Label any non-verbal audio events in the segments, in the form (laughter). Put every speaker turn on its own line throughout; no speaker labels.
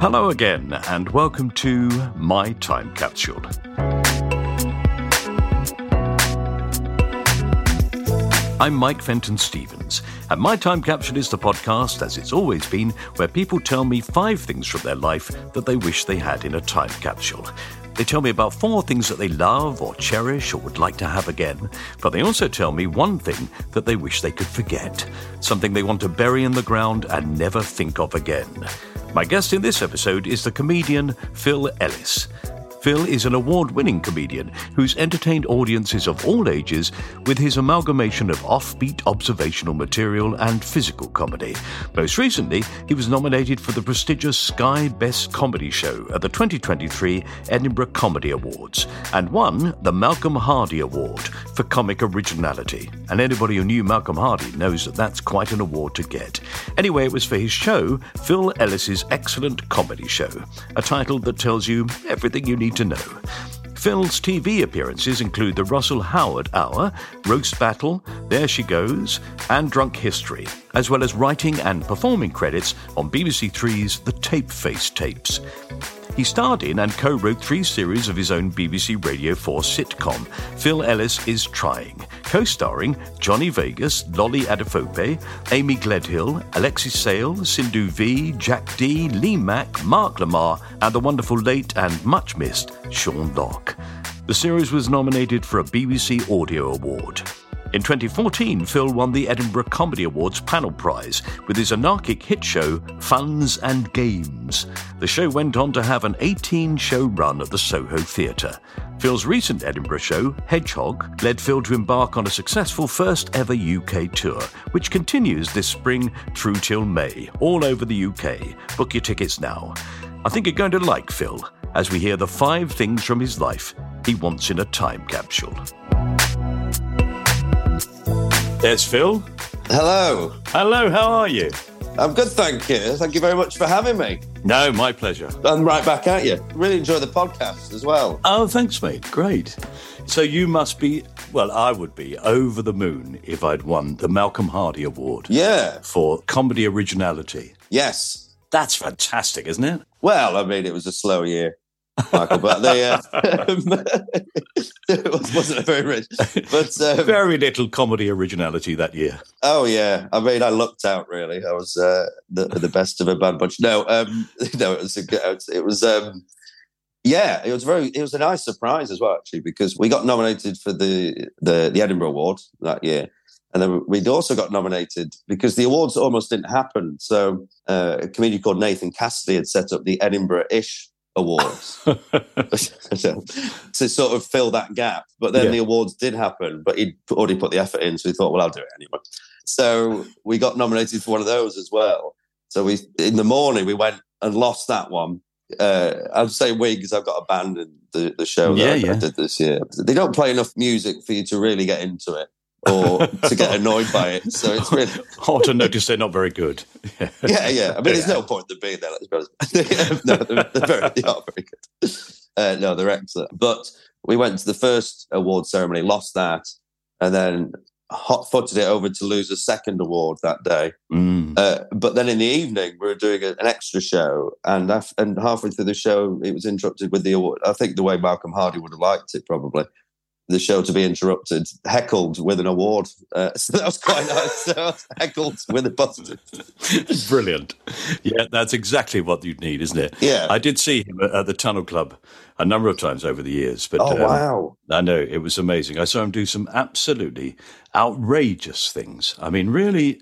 Hello again, and welcome to My Time Capsule. I'm Mike Fenton Stevens, and My Time Capsule is the podcast, as it's always been, where people tell me five things from their life that they wish they had in a time capsule. They tell me about four things that they love or cherish or would like to have again, but they also tell me one thing that they wish they could forget, something they want to bury in the ground and never think of again. My guest in this episode is the comedian Phil Ellis. Phil is an award winning comedian who's entertained audiences of all ages with his amalgamation of offbeat observational material and physical comedy. Most recently, he was nominated for the prestigious Sky Best Comedy Show at the 2023 Edinburgh Comedy Awards and won the Malcolm Hardee Award for comic originality. And anybody who knew Malcolm Hardee knows that that's quite an award to get. Anyway, it was for his show, Phil Ellis's Excellent Comedy Show, a title that tells you everything you need to know. Phil's TV appearances include the Russell Howard Hour, Roast Battle, There She Goes, and Drunk History, as well as writing and performing credits on BBC Three's The Tape Face Tapes. He starred in and co wrote three series of his own BBC Radio 4 sitcom, Phil Ellis is Trying, co starring Johnny Vegas, Lolly Adefope, Amy Gledhill, Alexei Sayle, Sindhu Vee, Jack Dee, Lee Mack, Mark Lamarr, and the wonderful late and much missed Sean Lock. The series was nominated for a BBC Audio Award. In 2014, Phil won the Edinburgh Comedy Awards panel prize with his anarchic hit show Funz and Gamez. The show went on to have an 18 show run at the Soho Theatre. Phil's recent Edinburgh show, Hedgehog, led Phil to embark on a successful first ever UK tour, which continues this spring through till May, all over the UK. Book your tickets now. I think you're going to like Phil as we hear the five things from his life he wants in a time capsule. There's Phil.
Hello.
Hello, how are you?
I'm good, thank you. Thank you very much for having me.
No, my pleasure.
I'm right back at you. Really enjoy the podcast as well.
Oh, thanks, mate. Great. So you must be, well, I would be over the moon if I'd won the Malcolm Hardee Award
Yeah.
for comedy originality.
Yes.
That's fantastic, isn't it?
Well, I mean, it was a slow year, Michael, but they, uh, (laughs) it wasn't very rich. But um,
Very little comedy originality that year.
oh yeah, I mean, I looked out really. I was uh, the the best of a bad bunch. No, um, (laughs) no, it was a good. It was. Um, yeah, it was very. It was a nice surprise as well, actually, because we got nominated for the the, the Edinburgh Award that year, and then we'd also got nominated because the awards almost didn't happen. So uh, a comedian called Nathan Cassidy had set up the Edinburgh-ish Awards (laughs) (laughs) to sort of fill that gap. But then
Yeah.
the awards did happen, but he'd already put the effort in, so he thought, well, I'll do it anyway. So we got nominated for one of those as well. So we in the morning we went and lost that one. Uh, I'm saying we because I've got a band in the, the show that
Yeah,
I,
yeah.
I did this year. They don't play enough music for you to really get into it or to get (laughs) annoyed by it. So it's really, (laughs)
hard to notice they're not very good.
yeah, yeah. I mean, there's no point in them being there. Let's be honest. (laughs) no, they're, they're very, they are very good. Uh, no, they're excellent. But we went to the first award ceremony, lost that, and then hot footed it over to lose a second award that day.
Mm.
Uh, but then in the evening, we were doing a, an extra show, and af- and halfway through the show, it was interrupted with the award. I think the way Malcolm Hardee would have liked it, probably the show to be interrupted, heckled with an award. Uh, (laughs) so that was quite nice. So heckled with a positive. (laughs)
Brilliant. Yeah, that's exactly what you'd need, isn't it?
Yeah.
I did see him at the Tunnel Club a number of times over the years. But
Oh
um,
wow!
I know it was amazing. I saw him do some absolutely outrageous things. I mean, really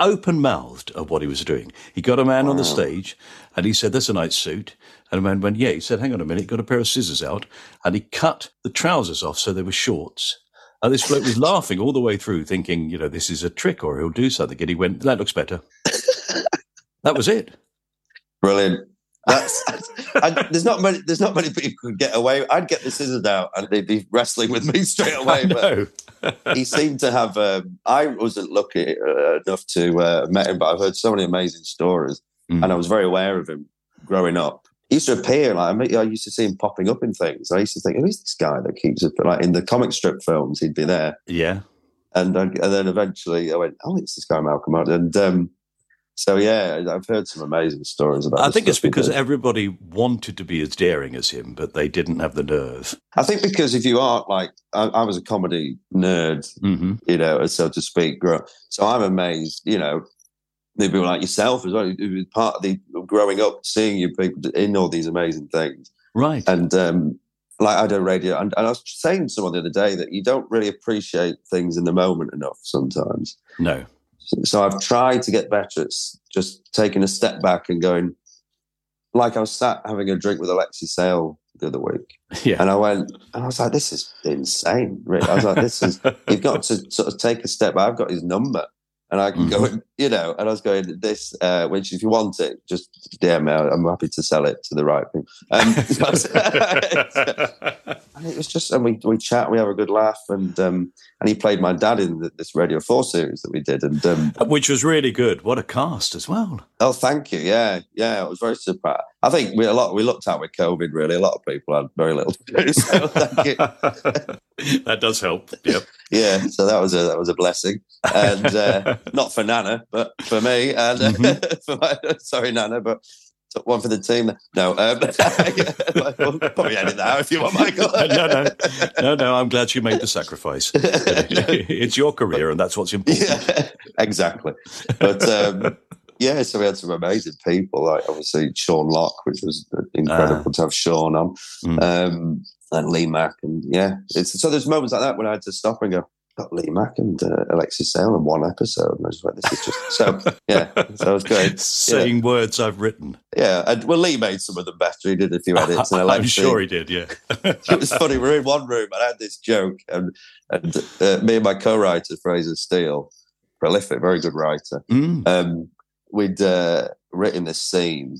open mouthed of what he was doing. He got a man on the stage and he said, There's a nice suit. And the man went, Yeah. He said, Hang on a minute, got a pair of scissors out and he cut the trousers off so they were shorts. And this bloke was laughing all the way through, thinking, you know, this is a trick or he'll do something. And he went, That looks better. that was it.
Brilliant. That's (laughs) I, there's not many. There's not many people who could get away. I'd get the scissors out and they'd be wrestling with me (laughs) straight away.
I
But he seemed to have. Um, I wasn't lucky uh, enough to uh, met him, but I've heard so many amazing stories,
Mm.
and I was very aware of him growing up. He used to appear like I, mean, I used to see him popping up in things. I used to think, who is this guy that keeps up? Like in the comic strip films, he'd be there,
yeah.
and I, and then eventually I went, oh, it's this guy Malcolm, and um, so yeah, I've heard some amazing stories about.
I think it's because everybody wanted to be as daring as him, but they didn't have the nerve.
I think because if you aren't like, I, I was a comedy nerd,
hmm
you know, so to speak. So I'm amazed, you know, people like yourself as well, who was part of the growing up, seeing you people in all these amazing things.
Right.
And um, like I do radio, and, and I was saying to someone the other day that you don't really appreciate things in the moment enough sometimes.
no.
So I've tried to get better at just taking a step back and going, like I was sat having a drink with Alexei Sayle the other week. (laughs)
Yeah.
And I went, and I was like, this is insane. I was like, this is, (laughs) you've got to sort of take a step. I've got his number and I can go, and, you know, and I was going, this, uh, which if you want it, just DM me. I'm happy to sell it to the right thing. Um, (laughs) (laughs) and it was just, and we, we chat, we have a good laugh. And, um, and he played my dad in the, this Radio 4 series that we did. And, um,
Which was really good. What a cast as well.
Oh, thank you. Yeah, yeah, I was very surprised. I think we a lot we looked at with COVID. Really, a lot of people had very little to do. So (laughs) thank you.
that does help. Yep.
Yeah, so that was a that was a blessing, and uh, (laughs) not for Nana, but for me, and uh,
Mm-hmm. (laughs)
for my, sorry, Nana, but one for the team. No, um, we'll probably edit that out if you want, Michael.
no, no, no, no. I'm glad you made the sacrifice. it's your career, and that's what's important.
yeah, exactly. But um, yeah, so we had some amazing people, like obviously Sean Lock, which was incredible to have Sean on,
Mm.
um, and Lee Mack, and yeah, it's so there's moments like that when I had to stop and go. Got Lee Mack and uh, Alexei Sayle in one episode, and I was like, "This is just so." Yeah, so it was great. (laughs)
Saying words I've written.
Yeah, and well, Lee made some of them better. He did a few (laughs) edits, and
I'm sure he did. Yeah. (laughs)
it was funny. We were in one room, and I had this joke, and and uh, me and my co-writer Fraser Steele, prolific, very good writer,
Mm.
um, we'd uh, written this scene,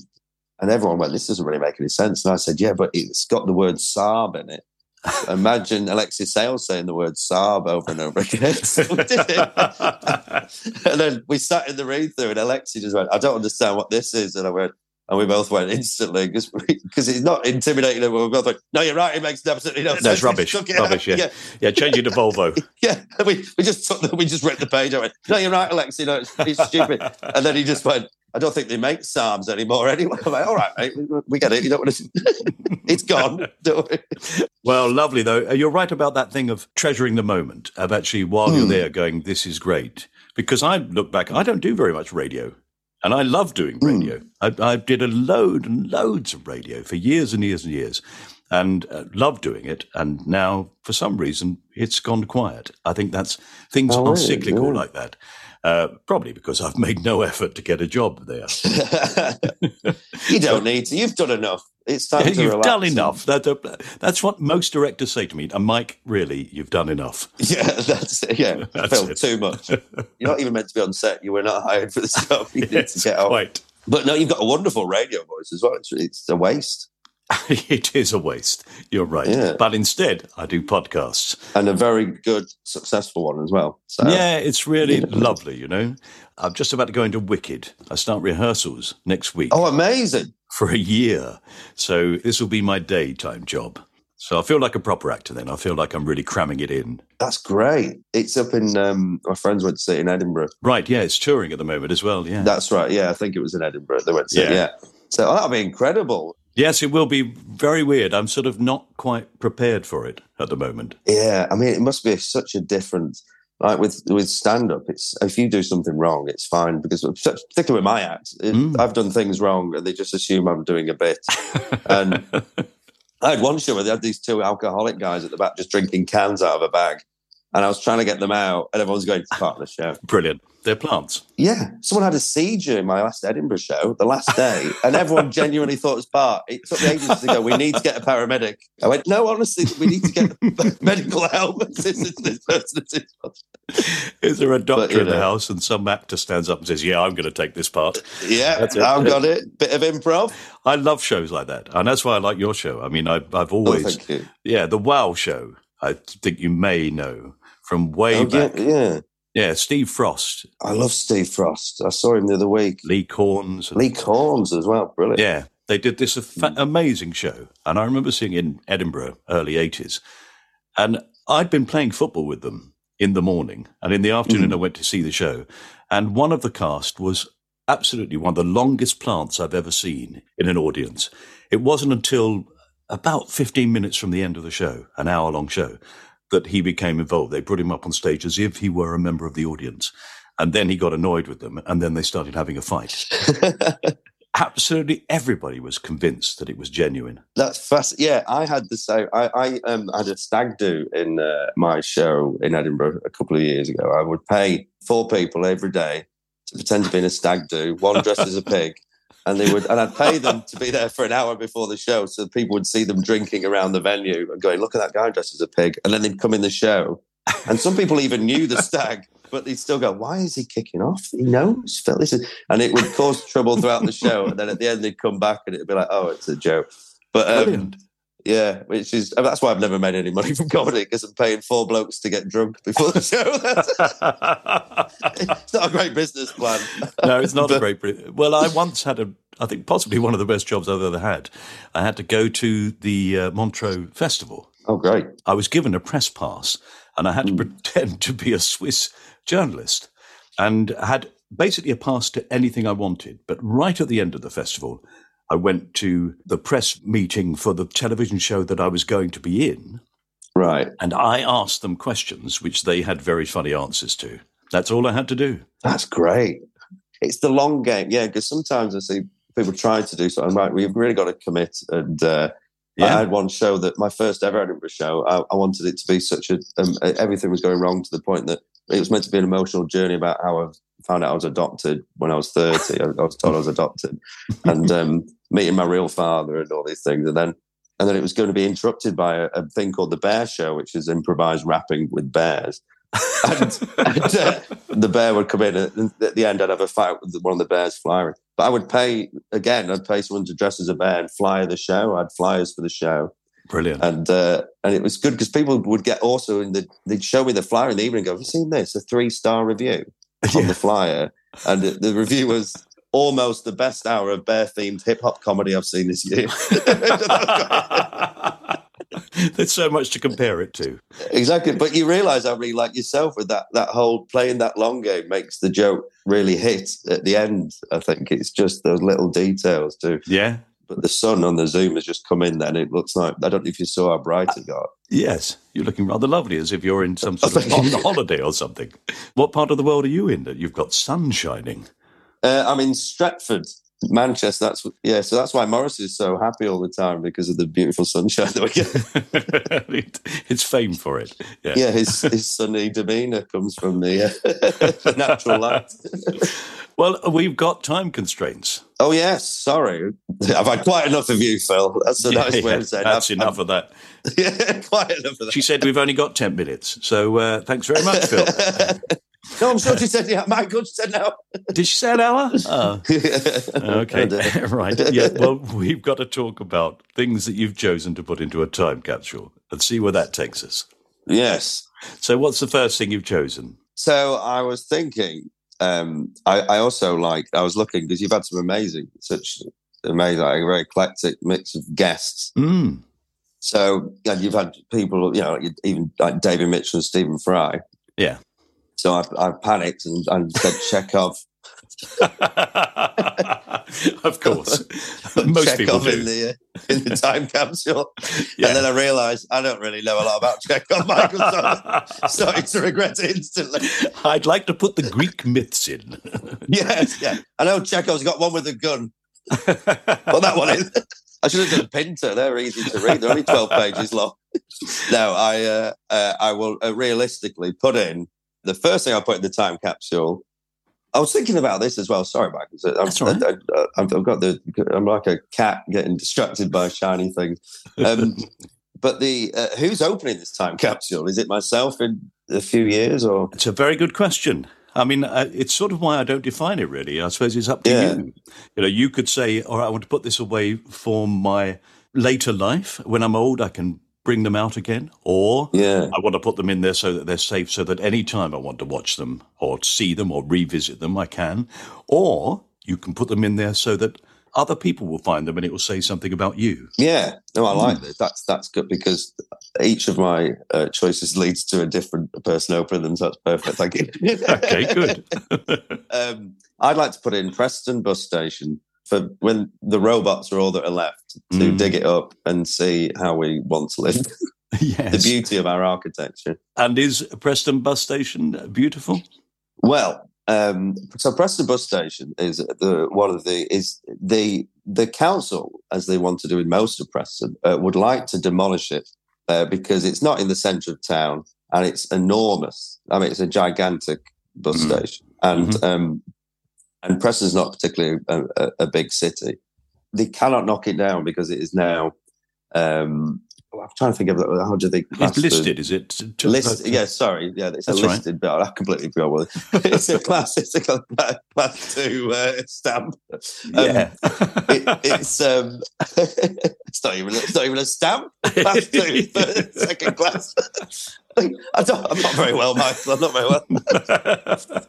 and everyone went, "This doesn't really make any sense." And I said, "Yeah, but it's got the word Saab in it." (laughs) Imagine Alexei Sayle's saying the word Saab over and over again. (laughs) So we did it. (laughs) and then we sat in the read through, and Alexei just went, "I don't understand what this is," and I went. And we both went instantly because he's not intimidating. And we both went, "No, you're right. It makes absolutely no sense."
No, it's rubbish.
it.
Rubbish. Yeah.
yeah,
Yeah. Change it to Volvo. (laughs)
yeah, we, we just took the, we just read the page. I went, no, you're right, Alexei. No, it's, it's stupid. and then he just went, I don't think they make Saabs anymore anyway. I'm like, all right, mate, we, get it. You don't want to. (laughs) it's gone.
Well, lovely though. Uh, You're right about that thing of treasuring the moment, of actually while you're
Hmm.
there going, this is great. Because I look back, I don't do very much radio. And I love doing
Hmm.
radio. I, I did a load and loads of radio for years and years and years and uh, loved doing it. And now, for some reason, it's gone quiet. I think that's things
Oh,
are cyclical
Yeah.
like that. Uh, probably because I've made no effort to get a job there. (laughs)
you don't need to. You've done enough. It's time to
You've
relax.
done enough. That, uh, that's what most directors say to me. And Mike, really, you've done enough. (laughs)
Yeah, that's it. Yeah, (laughs)
That's
Phil,
it.
too much. You're not even meant to be on set. You were not hired for this job. You need to get out.
quite.
But no, you've got a wonderful radio voice as well. It's, it's a waste. (laughs)
it is a waste. You're right.
Yeah.
But instead, I do podcasts.
And a very good, successful one as well. So,
Yeah, it's really lovely, you know. I'm just about to go into Wicked. I start rehearsals next week
Oh, amazing.
for a year. So this will be my daytime job. So I feel like a proper actor then. I feel like I'm really cramming it in.
That's great. It's up in, um, my friends went to see it in Edinburgh.
Right, yeah, it's touring at the moment as well, yeah.
That's right. Yeah, I think it was in Edinburgh. They went to see it.
Yeah.
Yeah. So that'll be incredible.
Yes, it will be very weird. I'm sort of not quite prepared for it at the moment.
Yeah, I mean, it must be such a different. Like with with stand up, it's if you do something wrong, it's fine because particularly with my act, it,
Mm.
I've done things wrong and they just assume I'm doing a bit. (laughs) and I had one show where they had these two alcoholic guys at the back just drinking cans out of a bag, and I was trying to get them out, and everyone's going, "It's part of the show."
Brilliant. They're plants.
Yeah, someone had a seizure in my last Edinburgh show, the last day, and everyone genuinely thought it was part. It took the ages to go. We need to get a paramedic. I went, no, honestly, we need to get (laughs) medical help. Assistance (laughs) to this person.
Is there a doctor
you
in the house and some actor stands up and says, Yeah, I'm going to take this part?
Yeah. I've got it. Bit of improv.
I love shows like that. And that's why I like your show. I mean, I, I've oh, always,
Oh, thank you.
yeah, the Wow show, I think you may know from way
Oh,
back.
yeah.
Yeah, Steve Frost,
I love Steve Frost. I saw him the other week.
Lee Cornes. and-
Lee Cornes as well. Brilliant.
Yeah, they did this fa- mm. amazing show. And I remember seeing in Edinburgh, early 80s. And I'd been playing football with them in the morning. And in the afternoon, mm. I went to see the show. And one of the cast was absolutely one of the longest plants I've ever seen in an audience. It wasn't until about 15 minutes from the end of the show, an hour long show, that he became involved. They brought him up on stage as if he were a member of the audience. And then he got annoyed with them. And then they started having a fight. (laughs) Absolutely everybody was convinced that it was genuine.
That's fast. Yeah, I had the same. I, I um, had a stag do in uh, my show in Edinburgh a couple of years ago. I would pay four people every day to pretend to be in a stag do, one dressed as a (laughs) pig, and they would, and I'd pay them to be there for an hour before the show, so people would see them drinking around the venue and going, "Look at that guy dressed as a pig," and then they'd come in the show, and some people even knew the stag. But they'd still go, why is he kicking off? He knows, Phil. This is, and it would cause trouble throughout the show. And then at the end, they'd come back and it'd be like, oh, it's a joke. But um. Yeah, which is that's why I've never made any money from comedy because I'm paying four blokes to get drunk before the show. (laughs) it's not a great business plan.
no, it's not a great. Well, I once had a, I think possibly one of the best jobs I've ever had. I had to go to the uh, Montreux Festival.
Oh, great!
I was given a press pass, and I had to pretend to be a Swiss journalist, and had basically a pass to anything I wanted. But right at the end of the festival, I went to the press meeting for the television show that I was going to be in,
Right,
and I asked them questions which they had very funny answers to. That's all I had to do.
that's great. It's the long game, yeah. Because sometimes I see people trying to do something. Right, we've really got to commit. And uh, I had one show that my first ever Edinburgh show. I, I wanted it to be such a um, everything was going wrong to the point that it was meant to be an emotional journey about how I found out I was adopted when I was thirty. I, I was told I was adopted, (laughs) and um, meeting my real father and all these things, and then and then it was going to be interrupted by a, a thing called the Bear Show, which is improvised rapping with bears. and, (laughs) and uh, the bear would come in, and at the end, I'd have a fight with one of the bears flying. But I would pay again. I'd pay someone to dress as a bear and fly the show. I had flyers for the show,
Brilliant.
and uh, and it was good because people would get also in the they'd show me the flyer in the evening. and Go, have you seen this? A three star review (laughs) on the flyer, and the, the review was almost the best hour of bear themed hip hop comedy I've seen this year. (laughs)
There's so much to compare it to.
exactly, but you realise I really like yourself with that that whole playing that long game makes the joke really hit at the end. I think it's just those little details too.
Yeah.
But the sun on the Zoom has just come in. Then it looks like I don't know if you saw how bright it got.
Yes, you're looking rather lovely, as if you're in some sort of (laughs) holiday or something. What part of the world are you in that you've got sun shining?
Uh, I'm in Stretford, Manchester. That's yeah. So that's why Morrissey's so happy all the time because of the beautiful sunshine that we get. (laughs)
It's famed for it. Yeah.
yeah, his his sunny demeanour comes from the, uh, the (laughs) natural light.
Well, we've got time constraints.
oh yes, sorry, I've had quite enough of you, Phil. That's a (laughs) nice way
Yeah,
of saying
that's
I've-
enough of that. (laughs)
yeah, quite enough of that.
She said we've only got 10 minutes. So uh, thanks very much, Phil. (laughs)
No, I'm sure she said yeah. Michael she said no.
Did she say an hour? Oh. okay, right. Yeah. Well, we've got to talk about things that you've chosen to put into a time capsule and see where that takes us.
Yes.
So, what's the first thing you've chosen?
So, I was thinking. Um, I, I also like. I was looking because you've had some amazing, such amazing, like, a very eclectic mix of guests.
Mm.
So, and you've had people, you know, even like David Mitchell and Stephen Fry.
Yeah.
So I, I panicked and, and said Chekhov. (laughs) (laughs)
of course, (laughs) most people do.
in the uh, in the time (laughs) capsule, yeah. and then I realised I don't really know a lot about Chekhov. Michael started, started to regret it instantly.
I'd like to put the Greek myths in.
yes, yeah, I know Chekhov's got one with a gun. but that one is. I should have done Pinter. They're easy to read. They're only twelve pages long. no, I uh, uh, I will uh, realistically put in the first thing I put in the time capsule. I was thinking about this as well. Sorry, Mike.
That's right. I,
have got the. I'm like a cat getting distracted by shiny things. Um, (laughs) but the uh, who's opening this time capsule? Is it myself in a few years, or?
It's a very good question. I mean, uh, it's sort of why I don't define it really. I suppose it's up to
Yeah.
you. You know, you could say, all right, I want to put this away for my later life. When I'm old, I can bring them out again. Or
Yeah.
I want to put them in there so that they're safe, so that any time I want to watch them or see them or revisit them, I can. Or you can put them in there so that other people will find them and it will say something about you.
Yeah, no, I like this. That's that's good because each of my uh, choices leads to a different person opening them. So that's perfect. Thank you. (laughs)
Okay, good. (laughs)
um, I'd like to put in Preston bus station for when the robots are all that are left to
Mm.
dig it up and see how we want to live. (laughs) the beauty of our architecture.
And is Preston bus station beautiful?
Well, um, so Preston bus station is the one of the is the the council, as they want to do in most of Preston, uh, would like to demolish it uh, because it's not in the centre of town and it's enormous. I mean, it's a gigantic bus
Mhm.
station, and um, and Preston's not particularly a, a, a big city. They cannot knock it down because it is now. Um, I'm trying to think of how do they
It's listed, is it?
List, yeah, sorry, yeah, it's
That's
a
right.
listed bill. I completely forgot what it- (laughs) it's a class. It's a class, two uh, stamp. Um,
Yeah.
it, it's um, (laughs) it's not even it's not even a stamp. Class two, (laughs) second class. (laughs) I don't, I'm not very well, Michael. I'm not very well.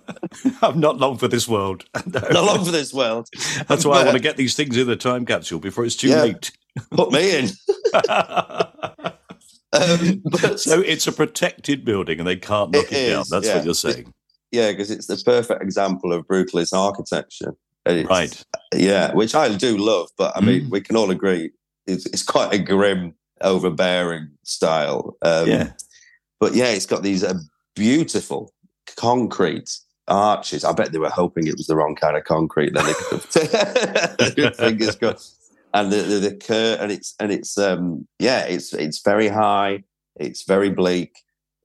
(laughs)
I'm not long for this world. (laughs) No.
Not long for this world.
That's why I want to get these things in the time capsule before it's too
Yeah.
late.
Put me in. Um, but
so it's a protected building and they can't knock
It
it, down. That's
yeah.
what you're saying.
yeah, because it's the perfect example of brutalist architecture. It's-
Right.
Yeah, which I do love, but I mean,
Mm.
we can all agree it's, it's quite a grim, overbearing style. Um,
Yeah.
But yeah, it's got these uh, beautiful concrete arches. I bet they were hoping it was the wrong kind of concrete. Then they could have (laughs) (laughs) fingers crossed. And the, the, the cur and it's and it's um yeah, it's it's very high. It's very bleak.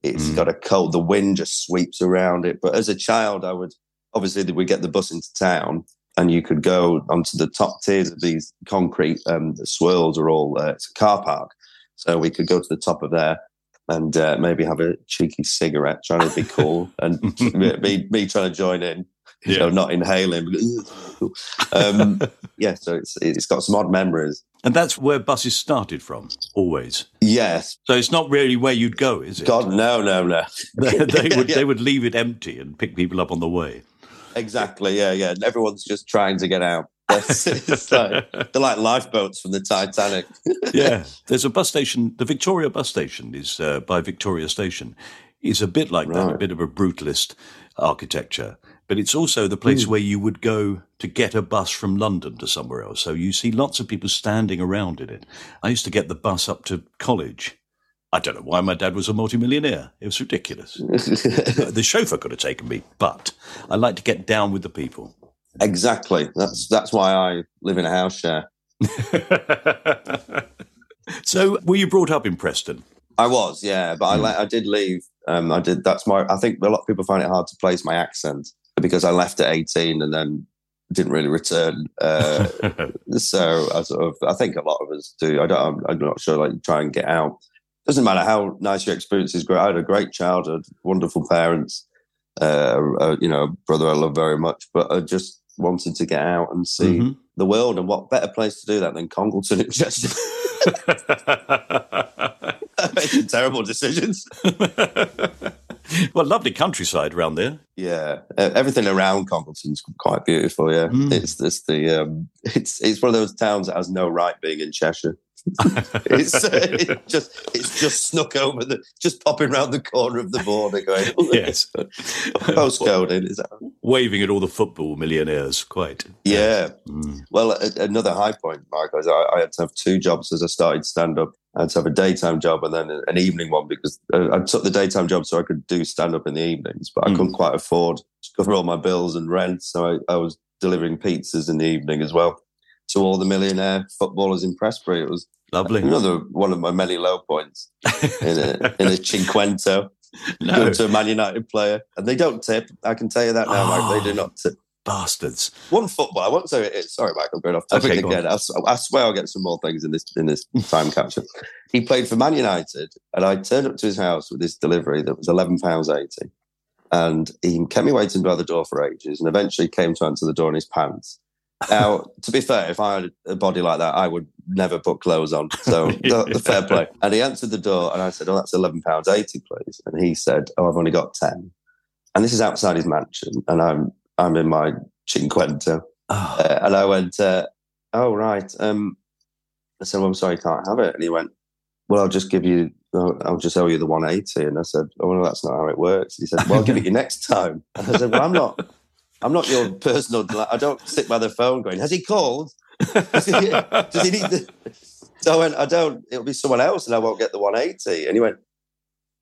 It's
Mm.
got a cold. The wind just sweeps around it. But as a child, I would obviously we get the bus into town, and you could go onto the top tiers of these concrete um, swirls are all uh, it's a car park, so we could go to the top of there and uh, maybe have a cheeky cigarette, trying to be cool, (laughs) and me, me trying to join in, you know, not inhaling. um, (laughs) yeah, so it's it's got some odd memories.
And that's where buses started from, always.
Yes,
So it's not really where you'd go, is it?
God, no, no, no. (laughs)
they, they would
Yeah.
they would leave it empty and pick people up on the way.
Exactly. Yeah, yeah. Everyone's just trying to get out. It's, (laughs) like, they're like lifeboats from the Titanic. (laughs)
yeah, there's a bus station. The Victoria bus station is uh, by Victoria Station. Is a bit like that, a bit of a brutalist architecture. But it's also the place where you would go to get a bus from London to somewhere else. So you see lots of people standing around in it. I used to get the bus up to college. I don't know why my dad was a multimillionaire. It was ridiculous. (laughs) the chauffeur could have taken me, but I like to get down with the people.
Exactly. That's that's why I live in a house share. (laughs)
so, were you brought up in Preston?
I was, yeah, but I le- I did leave. Um, I did. That's my. I think a lot of people find it hard to place my accent because I left at eighteen and then didn't really return. Uh, (laughs) so I sort of. I think a lot of us do. I don't. I'm, I'm not sure. Like try and get out. Doesn't matter how nice your experiences. Great. I had a great childhood, wonderful parents. uh, uh, you know, brother I love very much, but I just wanted to get out and see
Mhm.
the world. And what better place to do that than Congleton in Chester? (laughs) (laughs) Making terrible decisions. (laughs) (laughs)
well, lovely countryside around there.
Yeah, uh, everything around Congleton's quite beautiful. Yeah,
Mm.
it's it's the um, it's it's one of those towns that has no right being in Cheshire. (laughs) it's uh, it just it's just snuck over the just popping round the corner of the border going (laughs)
Yes.
postcode in is that
Waving at all the football millionaires, quite.
yeah
Mm.
well a, another high point Michael is I, I had to have two jobs as I started stand up I had to have a daytime job and then an evening one because uh, I took the daytime job so I could do stand up in the evenings but I
Mm.
couldn't quite afford to cover all my bills and rent so I, I was delivering pizzas in the evening as well to all the millionaire footballers in Prestbury. it was
Lovely.
another one of my many low points (laughs) in a in a Cinquecento.
no,
Go to a Man United player, and they don't tip. I can tell you that now, Mike. They do
Oh.
not tip.
Bastards.
One football. I won't say it is. Sorry. I'm going off topic
Okay,
again. I, I swear I'll get some more things in this in this time capture. He played for Man United, and I turned up to his house with this delivery that was eleven pounds eighty, and he kept me waiting by the door for ages, and eventually came to answer the door in his pants. Now, to be fair, if I had a body like that, I would never put clothes on. So (laughs) the, the fair play. And he answered the door, and I said, "Oh, that's eleven pounds eighty, please." And he said, "Oh, I've only got 10. And this is outside his mansion, and I'm I'm in my Cinquecento.
Oh,
Uh, and I went, uh, "Oh, right." Um, I said, "Well, I'm sorry, I can't have it." And he went, "Well, I'll just give you, I'll I'll just owe you the 180." And I said, "Oh, well, that's not how it works." He said, "Well, I'll give it you next time." And I said, "Well, I'm not, I'm not your personal. I don't sit by the phone going, has he called? Does he, does he need the?" So I went, "I don't. It'll be someone else, and I won't get the 180." And he went,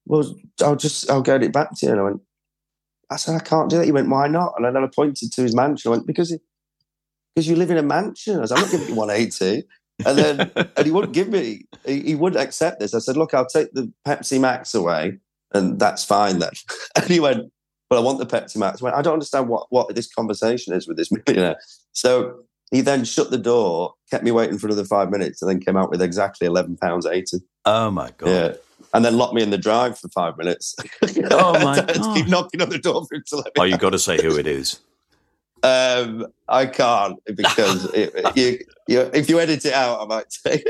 "Well, I'll just, I'll get it back to you." And I went. I said, I can't do that. He went, why not? And then I pointed to his mansion. I went, because because you live in a mansion. I said, I'm not giving you 180. And then, (laughs) and he wouldn't give me, he, he wouldn't accept this. I said, look, I'll take the Pepsi Max away and that's fine then. (laughs) And he went, but I want the Pepsi Max. I went, I don't understand what, what this conversation is with this (laughs) millionaire. So he then shut the door, kept me waiting for another five minutes and then came out with exactly £11.80.
oh my God.
Yeah. And then lock me in the drive for five minutes. (laughs)
Oh, my
I had to keep knocking on the door for him to let me
Oh, you got to say who it is.
Um, I can't because it, you, you, if you edit it out, I might (laughs) say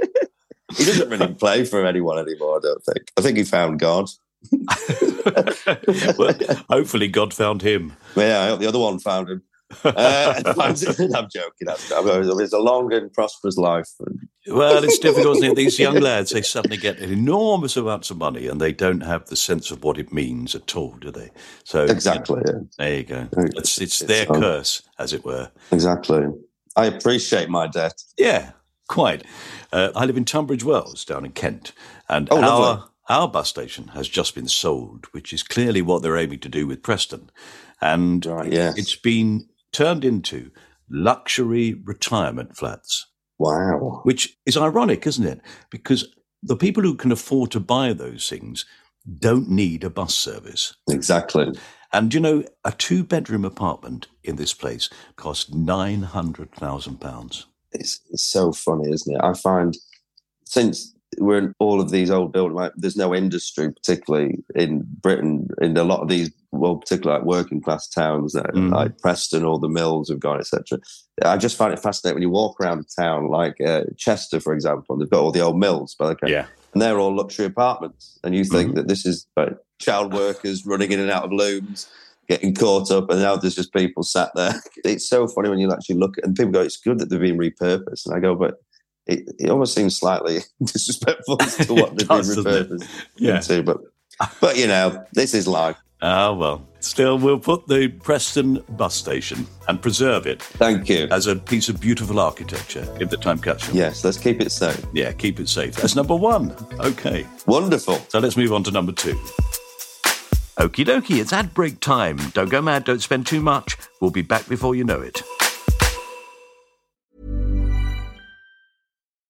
he doesn't really play for anyone anymore. I don't think. I think he found God. (laughs)
well, hopefully, God found him.
Yeah, I hope the other one found him. Uh, (laughs) (laughs) I'm joking. I'm- It's a long and prosperous life.
Well, it's difficult, isn't it? These young lads, they suddenly get enormous amounts of money and they don't have the sense of what it means at all, do they? So,
Exactly. Yeah,
there you go. It's, it's
It's
their
fun.
curse, as it were.
exactly. I appreciate my debt.
Yeah, quite. Uh, I live in Tunbridge Wells down in Kent, and
Oh,
our
lovely.
our bus station has just been sold, which is clearly what they're aiming to do with Preston, and
Right, yes.
it's been turned into luxury retirement flats,
Wow.
which is ironic, isn't it? Because the people who can afford to buy those things don't need a bus service.
Exactly.
And you know, a two bedroom apartment in this place costs nine hundred thousand pounds.
it's, it's so funny, isn't it? I find since we're in all of these old buildings, like, there's no industry, particularly in Britain, in a lot of these, well, particularly like working class towns, that,
Mhm.
like Preston, or the mills have gone, etc. I just find it fascinating when you walk around a town like uh, Chester, for example, and they've got all the old mills, but okay,
Yeah.
and they're all luxury apartments, and you think that this is like, child workers running in and out of looms. Getting caught up, and now there's just people sat there. (laughs) It's so funny when you actually look at and people go, "It's good that they've been repurposed," and I go, "But it, it almost seems slightly (laughs) disrespectful to what they've been (laughs) repurposed
Yeah.
into." But but you know, this is life.
Ah, well. Still, we'll put the Preston bus station and preserve it
Thank you.
as a piece of beautiful architecture in the time capsule.
Yes, let's keep it safe.
Yeah, keep it safe. That's number one. Okay.
Wonderful.
So let's move on to number two. Okie dokie, it's ad break time. Don't go mad, don't spend too much. We'll be back before you know it.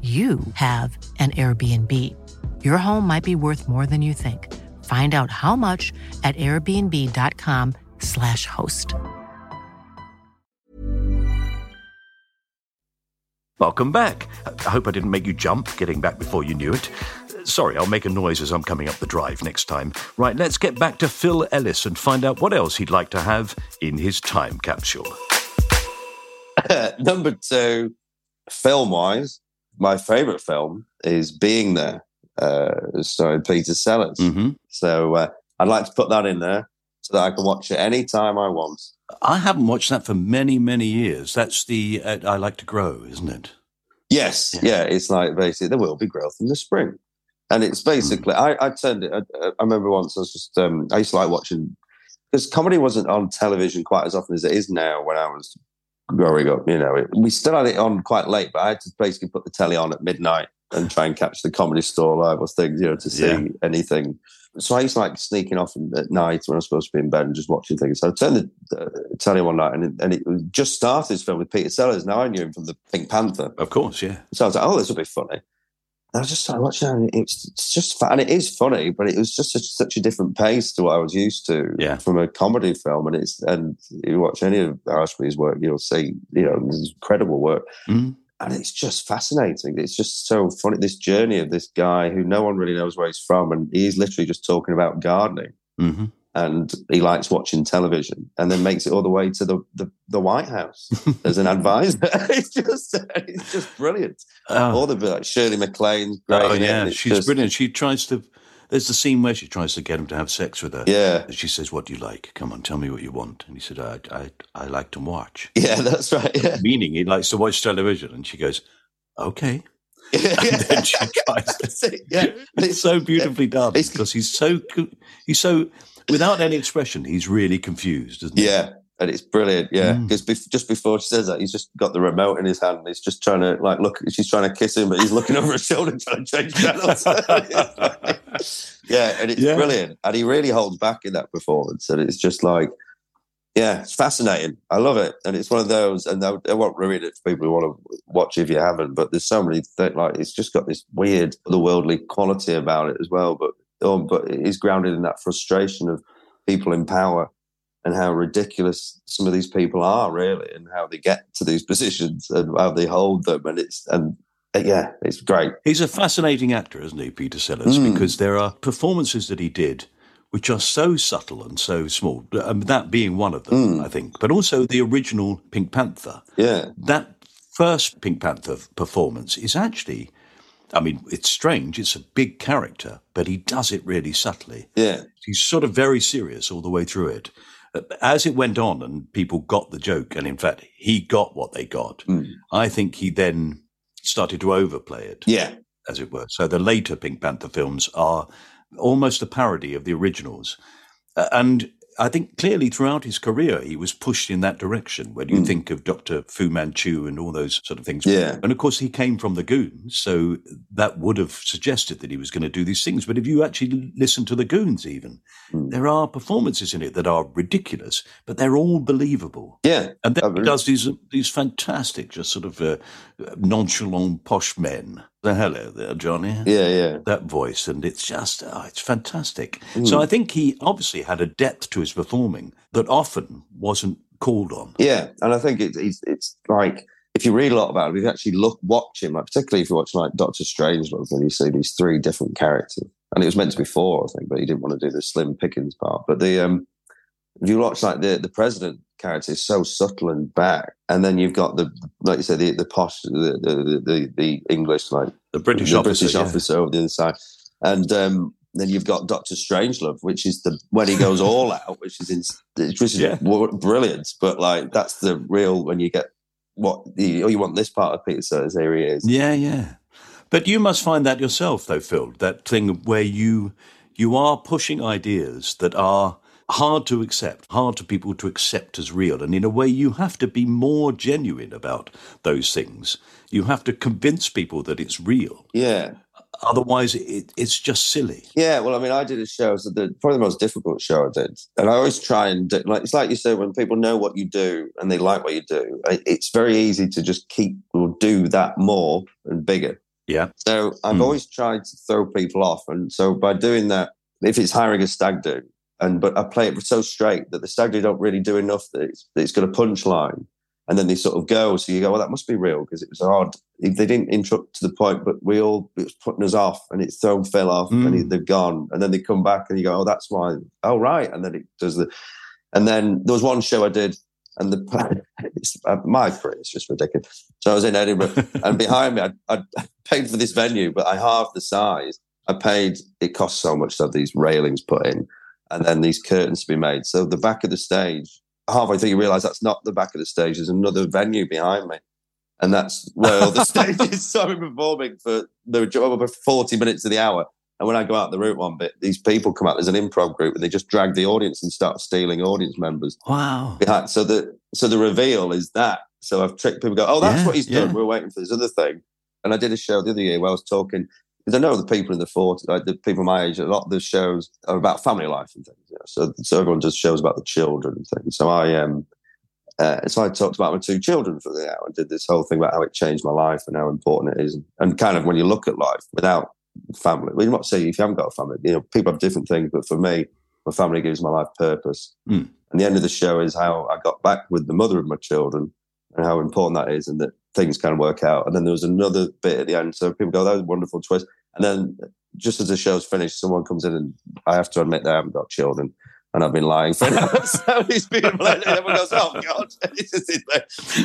you have an Airbnb. Your home might be worth more than you think. Find out how much at airbnb.com/slash host.
Welcome back. I hope I didn't make you jump getting back before you knew it. Sorry, I'll make a noise as I'm coming up the drive next time. Right, let's get back to Phil Ellis and find out what else he'd like to have in his time capsule. (laughs)
Number two, film wise, my favourite film is Being There, uh, starring Peter Sellers.
Mm-hmm.
So uh, I'd like to put that in there so that I can watch it anytime I want.
I haven't watched that for many, many years. That's the uh, I Like to Grow, isn't it?
Yes, yeah. yeah. It's like basically there will be growth in the spring, and it's basically mm. I, I turned it. I, I, remember once I was just um, I used to like watching because comedy wasn't on television quite as often as it is now. When I was growing up, you know, it, we still had it on quite late, but I had to basically put the telly on at midnight and try and catch the comedy store live or things, you know, to see yeah. anything. So I used to like sneaking off at night when I was supposed to be in bed and just watching things. So I turned the uh, telly one night and it, and it just started this film with Peter Sellers. Now I knew him from the Pink Panther.
Of course, yeah.
So I was like, oh, this will be funny. I just started watching it and it's, it's just fun. And it is funny, but it was just such, such, a different pace to what I was used to
yeah.
from a comedy film. And it's, and you watch any of Ashby's work, you'll see, you know, this incredible work.
Mm
and it's just fascinating. It's just so funny. This journey of this guy who no one really knows where he's from, and he's literally just talking about gardening,
mm-hmm.
And he likes watching television, and then makes it all the way to the the, the White House (laughs) as an advisor. (laughs) it's just it's just brilliant. Oh. All the like Shirley MacLaine, great.
Oh yeah, she's
just,
brilliant. She tries to there's the scene where she tries to get him to have sex with her.
Yeah.
And she says, "What do you like? Come on, tell me what you want." And he said, "I, I, I like to watch."
Yeah, that's right. Yeah. (laughs)
Meaning he likes to watch television, and she goes, "Okay." And then she tries.
it, yeah.
It's so beautifully done because he's so he's so without any expression. He's really confused, isn't he?
Yeah, and it's brilliant. Yeah, because mm. just before she says that, he's just got the remote in his hand. he's just trying to like look. She's trying to kiss him, but he's looking over his shoulder trying to change channels. (laughs) yeah, and it's yeah. brilliant. And he really holds back in that performance, and it's just like, yeah, it's fascinating. I love it, and it's one of those. And I, I won't ruin it for people who want to watch if you haven't. But there's so many things like it's just got this weird otherworldly quality about it as well. But um, but it's grounded in that frustration of people in power and how ridiculous some of these people are really and how they get to these positions and how they hold them. And it's and uh, yeah it's great.
He's a fascinating actor isn't he peter sellers? Mm. because there are performances that he did which are so subtle and so small um, that being one of them mm. i think but also the original pink panther.
Yeah.
That first pink panther performance is actually I mean, it's strange. It's a big character, but he does it really subtly.
Yeah.
He's sort of very serious all the way through it as it went on and people got the joke, and in fact, he got what they got,
mm.
I think he then started to overplay it.
Yeah.
As it were. So the later Pink Panther films are almost a parody of the originals. Uh, and I think clearly throughout his career, he was pushed in that direction. When you mm. think of Dr. Fu Manchu and all those sort of things.
Yeah.
And of course, he came from the Goons. So that would have suggested that he was going to do these things. But if you actually listen to the Goons, even, mm. there are performances in it that are ridiculous, but they're all believable.
Yeah.
And then he does these, these fantastic, just sort of uh, nonchalant, posh men hello there, Johnny.
Yeah, yeah.
That voice, and it's just, oh, it's fantastic.
Mm.
So I think he obviously had a depth to his performing that often wasn't called on.
Yeah, and I think it's it's, it's like if you read a lot about him, if you actually look, watch him, like particularly if you watch like Doctor Strangelove, and you see these three different characters, and it was meant to be four, I think, but he didn't want to do the Slim Pickens part. But the um, if you watch like the the president character is so subtle and back, and then you've got the like you said the the posh the the the, the English like
The British
the
officer.
British
yeah.
officer over the other side, and um, then you've got Doctor Strangelove, which is the when he goes all out, which is in, which is
Yeah.
brilliant. But like that's the real when you get what you, oh, you want this part of Peter Sellers. Here he is.
Yeah, yeah. But you must find that yourself, though, Phil. That thing where you you are pushing ideas that are hard to accept, hard to people to accept as real, and in a way, you have to be more genuine about those things. You have to convince people that it's real.
Yeah,
Otherwise, it, it's just silly.
yeah. Well, I mean, I did a show, so the probably the most difficult show I did, and I always try and do, like it's like you said when people know what you do and they like what you do, it's very easy to just keep or do that more and bigger.
Yeah.
So I've
Hmm.
always tried to throw people off, and so by doing that, if it's hiring a stag do, and but I play it so straight that the stag do don't really do enough that it's, that it's got a punchline, and then they sort of go. So you go, well, that must be real because it was odd. They didn't interrupt to the point, but we all it was putting us off, and it's thrown Phil off, and he,
Mm.
they've gone, and then they come back, and you go, oh, that's why. Oh, right, and then it does the, and then there was one show I did. And the (laughs) it's, uh, my career is just ridiculous. So I was in Edinburgh, (laughs) and behind me, I, I paid for this venue, but I halved the size. I paid. It cost so much to have these railings put in, and then these curtains to be made. So the back of the stage, halfway through, you realise that's not the back of the stage. There's another venue behind me, and that's where all the stage is. So I've been performing for the job over forty minutes of the hour. And when I go out the route one bit, these people come out. There's an improv group, and they just drag the audience and start stealing audience members
Wow.
behind. So the so the reveal is that. So I've tricked people. Go, oh, that's
Yeah,
what he's done. We're waiting for this other thing. And I did a show the other year where I was talking because I know the people in the forties, like the people my age. A lot of the shows are about family life and things. You know? So so everyone does shows about the children and things. So I um. Uh, so I talked about my two children for the hour and did this whole thing about how it changed my life and how important it is, and, kind of when you look at life without family. Well, you're not saying if you haven't got a family, you know, people have different things, but for me, my family gives my life purpose.
Mm.
And the end of the show is how I got back with the mother of my children and how important that is, and that things kind of work out. And then there was another bit at the end, so people go, "That was a wonderful twist." And then just as the show's finished, someone comes in, and I have to admit they haven't got children. And I've been lying for an (laughs) so these (laughs) people, and everyone goes, "Oh God!" (laughs) It's just in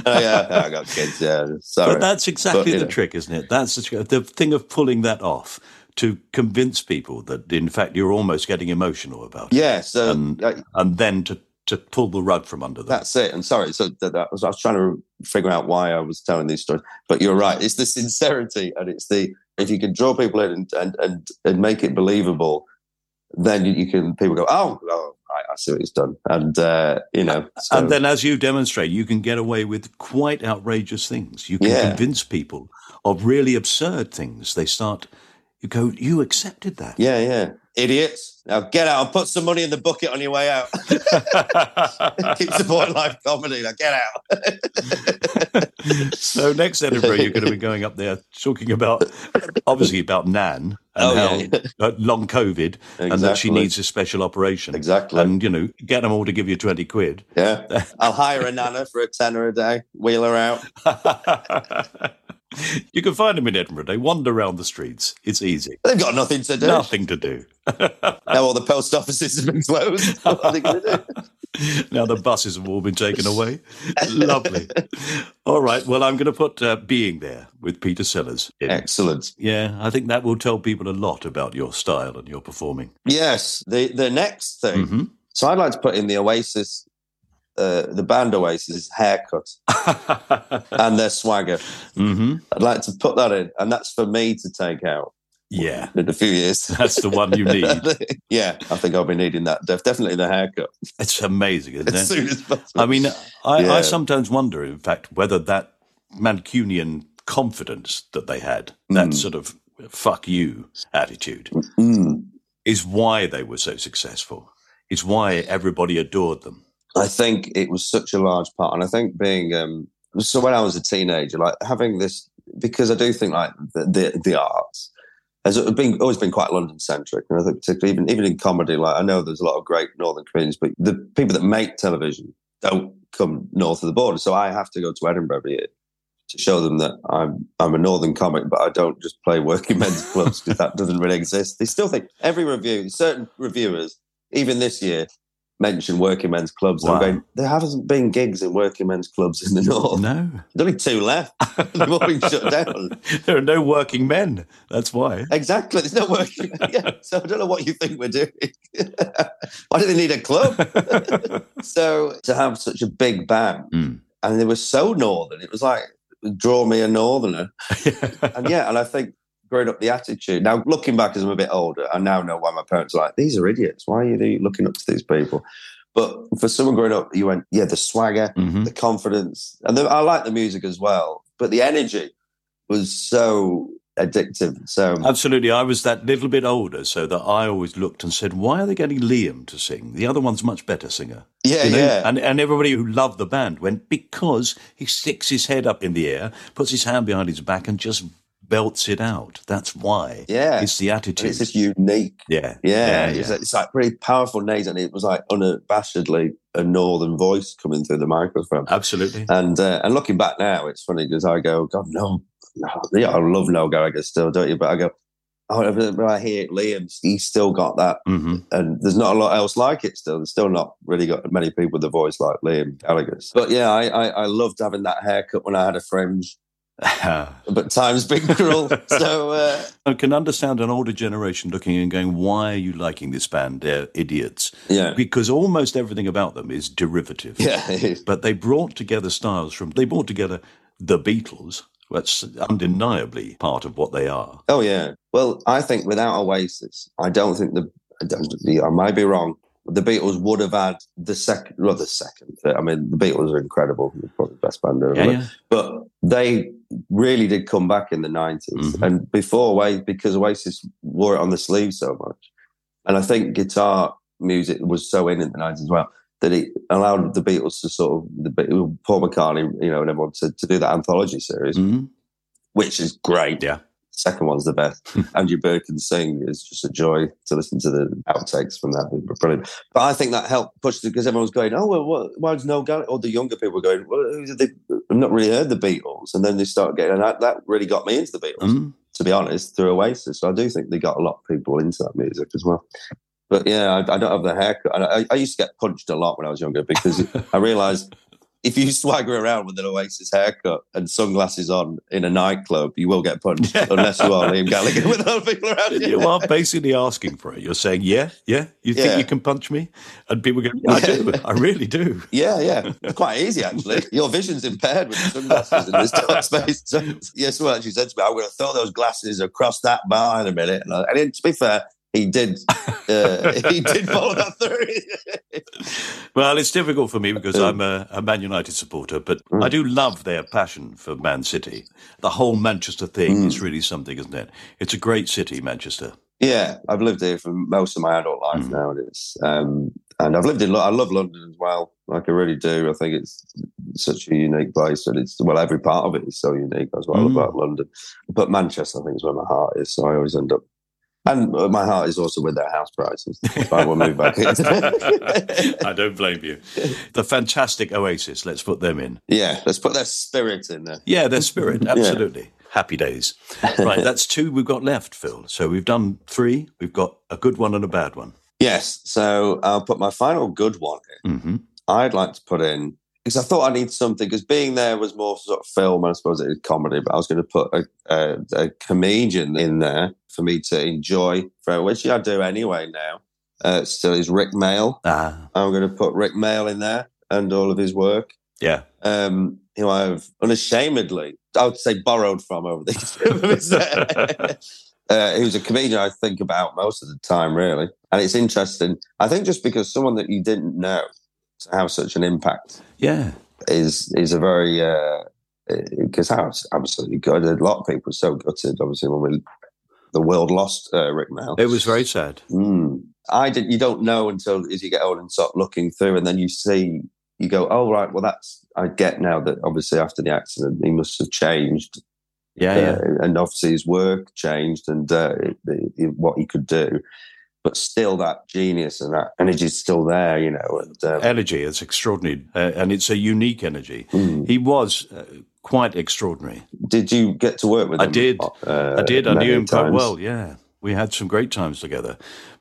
oh, yeah, I got kids. Yeah, sorry.
But that's exactly
But,
the
know.
trick, isn't it? That's the, the thing of pulling that off to convince people that, in fact, you're almost getting emotional about it.
yeah. So
And-
uh,
And then to, to pull the rug from under them.
That's it. And sorry, so that, that was, I was trying to figure out why I was telling these stories. But you're right. It's the sincerity, and it's the if you can draw people in and and and, and make it believable, then you, you can people go, oh, oh right, I see what he's done, and uh, you know, so-
and then, as you demonstrate, you can get away with quite outrageous things. You can
Yeah.
convince people of really absurd things. They start, you go, you accepted that.
yeah, yeah, idiots. Now get out and put some money in the bucket on your way out. (laughs) Keep supporting live comedy. Now get out. (laughs)
so next Edinburgh, you're going to be going up there talking about, obviously about Nan and
Oh,
how
yeah.
uh, long COVID and that she needs a special operation.
Exactly.
And, you know, get them all to give you 20 quid.
yeah, I'll hire a nana for a tenner a day. Wheel her out. (laughs)
you can find them in Edinburgh. They wander around the streets. It's easy.
They've got nothing to do.
Nothing to do. (laughs)
Now all the post offices have been closed. (laughs) What are they going to do? (laughs)
now the buses have all been taken away. Lovely. All right. Well, I'm going to put uh, Being There with Peter Sellers. In.
Excellent.
Yeah, I think that will tell people a lot about your style and your performing.
Yes. The the next thing.
Mhm.
So I'd like to put in the Oasis, uh, the band Oasis haircut (laughs) and their swagger.
hmm
I'd like to put that in, and that's for me to take out
Yeah,
in a few years. (laughs)
that's the one you need. (laughs)
yeah, I think I'll be needing that. Definitely the haircut
It's amazing, isn't
as
it?
soon as possible.
I mean, I,
Yeah.
I sometimes wonder, in fact, whether that Mancunian confidence that they had, that
Mm.
sort of fuck you attitude,
Mm.
is why they were so successful. Is why everybody adored them.
I think it was such a large part, and I think being um, so when I was a teenager, like having this because I do think like the the, the arts has been always been quite London centric, and I think particularly even even in comedy, like I know there's a lot of great northern comedians, but the people that make television don't come north of the border, so I have to go to Edinburgh every year to show them that I'm I'm a northern comic, but I don't just play working (laughs) men's clubs because that doesn't really exist. They still think every review, certain reviewers, even this year, mention working men's clubs.
Wow.
I'm going, there haven't been gigs in working men's clubs in the (laughs) north.
No.
There's only two left. (laughs) (laughs) They've all been shut down.
there are no working men. That's why.
Exactly. There's no working. Yeah. So I don't know what you think we're doing. why do they need a club? so to have such a big band,
Mm.
and they were so northern, it was like draw me a northerner. and yeah, and I think growing up the attitude. Now looking back as I'm a bit older, I now know why my parents are like these are idiots. Why are you looking up to these people? But for someone growing up, you went, yeah, the swagger,
Mhm.
the confidence, and the, I like the music as well. But the energy was so addictive. So
Absolutely. I was that little bit older, so that I always looked and said, why are they getting Liam to sing? The other one's much better singer.
yeah,
You know?
yeah.
And, and everybody who loved the band went, because he sticks his head up in the air, puts his hand behind his back, and just belts it out. That's why.
Yeah.
It's the
And
attitude.
it's just unique.
yeah.
Yeah,
yeah.
It's, it's like pretty powerful names, and it was like unabashedly a northern voice coming through the microphone.
Absolutely.
And uh, and looking back now, it's funny because I go, God, no, no, yeah, I love Noel Gallagher still, don't you? But I go, oh, I hear Liam, he's still got that,
hmm
and there's not a lot else like it. Still, there's still not really got many people with a voice like Liam Gallagher's. But yeah, I, I I loved having that haircut when I had a fringe. (laughs) But time's been cruel, (laughs) so uh,
I can understand an older generation looking and going, why are you liking this band? They're idiots.
yeah,
Because almost everything about them is derivative.
yeah,
But they brought together styles from, they brought together the Beatles. That's undeniably part of what they are.
Oh yeah. Well, I think without Oasis, I don't think the I, don't, I might be wrong. The Beatles would have had the second, well, the second. I mean, the Beatles are incredible, They're probably the best band ever.
Yeah, yeah.
But they really did come back in the 90s
Mhm.
and before Oasis, because Oasis wore it on the sleeve so much, and I think guitar music was so in in the 90s as well that it allowed the Beatles to sort of the Paul McCartney, you know, and everyone to, to do that anthology series,
Mhm.
which is great.
Yeah.
Second one's the best. (laughs) Andrew Bird can sing. It's just a joy to listen to the outtakes from that. They're Brilliant. But I think that helped push it because everyone was going, oh, well, what, why does Noel Gallagher? Or the younger people were going, well, they, I've not really heard the Beatles. And then they start getting, and that, that really got me into the Beatles,
Mhm.
to be honest, through Oasis. So I do think they got a lot of people into that music as well. But yeah, I, I don't have the haircut. I, I used to get punched a lot when I was younger because (laughs) I realized if you (laughs) swagger around with an Oasis haircut and sunglasses on in a nightclub, you will get punched (laughs) unless you are Liam Gallagher with other people around you.
You are basically asking for it. You're saying, yeah, yeah, you think
Yeah.
you can punch me? And people go, I do. I really do. (laughs)
Yeah, yeah. It's quite easy, actually. Your vision's impaired with the sunglasses in this dark space. So, yes, well, actually said to me, I'm going to throw those glasses across that bar in a minute. And, I, and to be fair, he did. Uh, (laughs) he did follow that through. (laughs)
Well, it's difficult for me because I'm a, a Man United supporter, but I do love their passion for Man City. The whole Manchester thing is really something, isn't it? It's a great city, Manchester.
yeah, I've lived here for most of my adult life now, and it's um, and I've lived in. I love London as well. Like I really do. I think it's such a unique place, and it's well, every part of it is so unique. That's what I love
Mm.
about London. But Manchester, I think, is where my heart is. So I always end up. And uh, my heart is also with their house prices. I will move back. (laughs)
I don't blame you. The fantastic Oasis, let's put them in.
Yeah, let's put their spirit in there.
Yeah, their spirit, (laughs) absolutely. Happy days. Right, that's two we've got left, Phil. So we've done three. We've got a good one and a bad one.
Yes, so I'll put my final good one in.
hmm
I'd like to put in because I thought I need something because being there was more sort of film. I suppose it is comedy, but I was going to put a, a, a comedian in there for me to enjoy, for which I do anyway now. Uh, still is Rik Mayall.
Ah,
I'm going to put Rik Mayall in there and all of his work.
yeah.
um, who I've unashamedly, I would say, borrowed from over the years. (laughs) (laughs) uh, who's a comedian I think about most of the time, really. And it's interesting. I think just because someone that you didn't know to have such an impact
Yeah.
is is a very because how it's absolutely good. A lot of people so gutted, obviously, when we, the world lost uh, Rik Mayall.
It was very sad.
Mm. I did. You don't know until as you get old and start looking through, and then you see, you go, "Oh right, well that's I get now that obviously after the accident he must have changed
Yeah, yeah.
Uh, and obviously his work changed and uh, the, the, what he could do. But still, that genius and that energy is still there, you know. And, um,
energy is extraordinary, uh, and it's a unique energy.
Mm.
He was uh, quite extraordinary.
Did you get to work with him?
I did.
Uh,
I did. I knew him quite well. Yeah, we had some great times together.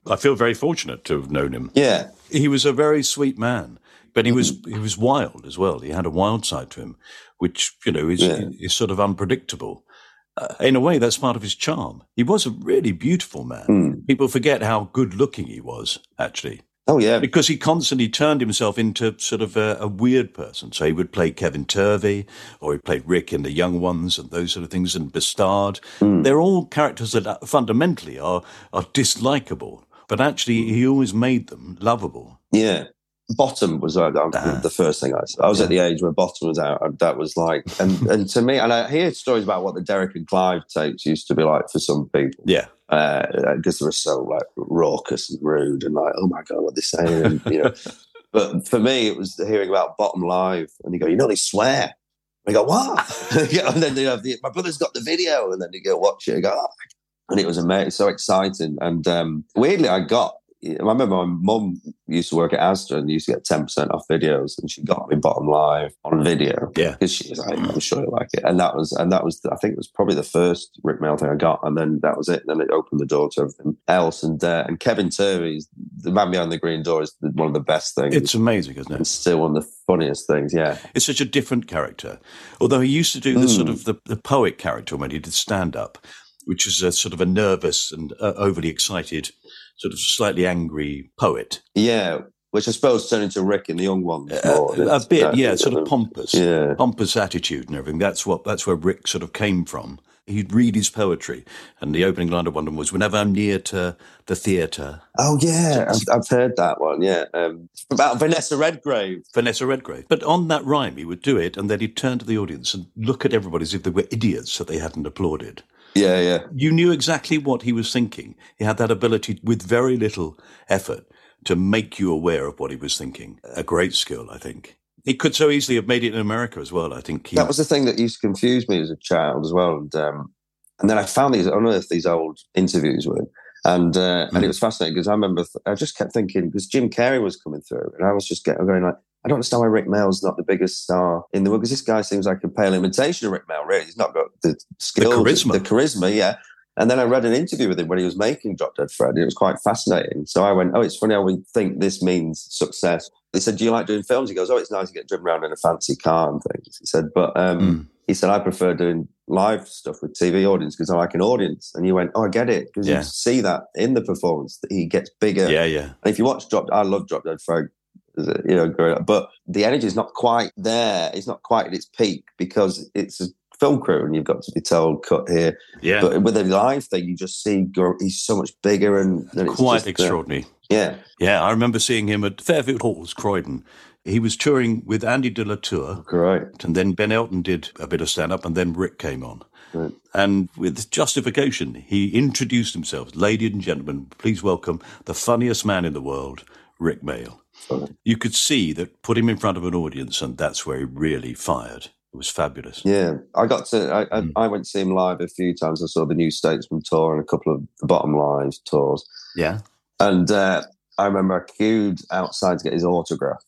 I feel very fortunate to have known him.
Yeah.
He was a very sweet man, but he was
Mm-hmm.
he was wild as well. He had a wild side to him, which you know is
Yeah.
is sort of unpredictable. Uh, in a way, that's part of his charm. He was a really beautiful man.
Mm.
People forget how good looking he was, actually,
Oh, yeah.
because he constantly turned himself into sort of a, a weird person. So he would play Kevin Turvey, or he played Rick in The Young Ones, and those sort of things, and B'Stard.
Mm.
They're all characters that uh, fundamentally are are dislikable, but actually he always made them lovable.
Yeah. Bottom was uh,
Ah.
the first thing I saw. I was at the age where Bottom was out. And that was like, and, and to me, and I hear stories about what the Derek and Clive tapes used to be like for some people.
Yeah.
because they were so like raucous and rude and like, oh my god, what they're saying, and, you know. (laughs) but for me, it was hearing about Bottom Live, and you go, you know, they swear. And you go, what? (laughs) And then you have the, my brother's got the video, and then you go watch it. And, go, oh. and it was amazing, so exciting, and um, weirdly, I got. I remember my mum used to work at Asda and used to get ten percent off videos, and she got me Bottom Live on video
Yeah.
because she was like, "I'm sure you like it," and that was and that was I think it was probably the first Rik Mayall thing I got, and then that was it. And then it opened the door to everything else, and uh, and Kevin Turvey's the man behind the Greenery is one of the best things.
It's amazing, isn't it?
It's still one of the funniest things. Yeah,
It's such a different character. Although he used to do the sort
Mm.
of the, the poet character when he did stand up, which is a sort of a nervous and uh, overly excited, sort of slightly angry poet.
yeah. Which I suppose turned into Rick in the Young Ones. more.
a bit, yeah, sort of pompous,
Yeah.
pompous attitude and everything. That's what that's where Rick sort of came from. He'd read his poetry, and the opening line of one of them was, "Whenever I'm near to the theatre."
Oh yeah, I've, I've heard that one. Yeah, um, about Vanessa Redgrave.
Vanessa Redgrave. But on that rhyme, he would do it, and then he'd turn to the audience and look at everybody as if they were idiots that they hadn't applauded.
Yeah, yeah.
You knew exactly what he was thinking. He had that ability, with very little effort, to make you aware of what he was thinking. A great skill, I think. He could so easily have made it in America as well. I think he,
That was the thing that used to confuse me as a child as well. And um, and then I found these, unearthed these old interviews with him. And uh, and it was fascinating because I remember, I just kept thinking, because Jim Carrey was coming through, and I was just getting going like, I don't understand why Rik Mayall's not the biggest star in the world, because this guy seems like a pale imitation of Rik Mayall, really. He's not got the skills,
charisma.
the charisma, yeah. And then I read an interview with him when he was making Drop Dead Fred, and it was quite fascinating. So I went, Oh, it's funny how we think this means success. They said, Do you like doing films? He goes, Oh, it's nice to get driven around in a fancy car and things. He said, But um,
Mm.
he said, I prefer doing live stuff with TV audience because I like an audience. And you went, Oh, I get it. Because
Yeah.
you see that in the performance that he gets bigger.
yeah, yeah.
And if you watch Drop, I love Drop Dead Fred. You know, growing up, but the energy is not quite there. It's not quite at its peak because it's a film crew, and you've got to be told cut here.
Yeah.
But with a live thing, you just see he's so much bigger and, and it's
Quite
just, uh,
extraordinary.
yeah,
Yeah, I remember seeing him at Fairfield Halls, Croydon. He was touring with Andy de la Tour,
great.
and then Ben Elton did a bit of stand up, and then Rik came on.
Right.
And with justification, he introduced himself. Ladies and gentlemen, please welcome the funniest man in the world, Rik Mayall. You could see that put him in front of an audience, and that's where he really fired. It was fabulous.
Yeah, I got to. I, I,
Mm.
I went to see him live a few times. I saw the New Statesman tour and a couple of the Bottom Live tours.
Yeah.
And uh, I remember I queued outside to get his autograph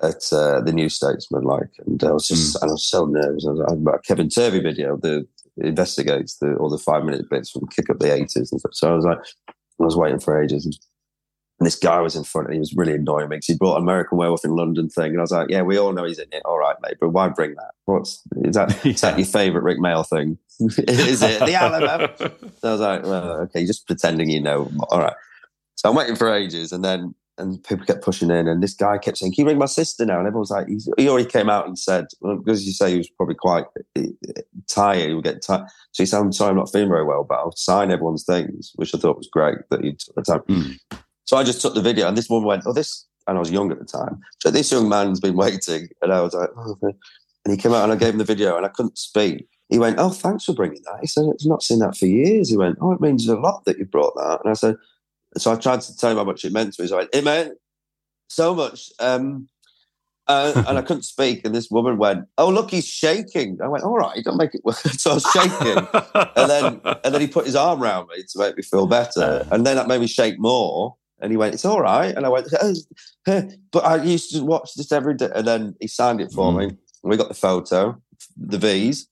at uh, the New Statesman, like, and I was just, and I was so nervous. I was, I about Kevin Turvey video that investigates the all the five minute bits from Kick Up the Eighties and stuff. So I was like, I was waiting for ages. And, this guy was in front, and he was really annoying me because he brought American Werewolf in London thing, and I was like, "Yeah, we all know he's in it. All right, mate, but why bring that? What's is that? (laughs) Is that
Yeah.
your favourite Rik Mayall thing? (laughs) is it the Alamo?" (laughs) So I was like, well, okay, you're just pretending you know. All right. So I'm waiting for ages, and then and people kept pushing in, and this guy kept saying, "Can you ring my sister now?" And everyone was like, he's, he already came out and said, well, because you say he was probably quite uh, tired, he would get tired. So he said, "I'm sorry, I'm not feeling very well, but I'll sign everyone's things," which I thought was great that he took the time.
Mm.
So I just took the video, and this woman went, "Oh, this," and I was young at the time. So this young man's been (laughs) waiting, and I was like, oh, and he came out, and I gave him the video, and I couldn't speak. He went, "Oh, thanks for bringing that." He said, "I've not seen that for years." He went, "Oh, it means a lot that you brought that." And I said, so I tried to tell him how much it meant to me. So I went, it meant so much. Um, Uh, (laughs) and I couldn't speak. And this woman went, "Oh, look, he's shaking." I went, "All right, don't make it (laughs) worse." so I was shaking, and then and then he put his arm around me to make me feel better, and then that made me shake more. And he went, "It's all right." And I went, "But I used to watch this every day." And then he signed it for me. And we got the photo, the V's,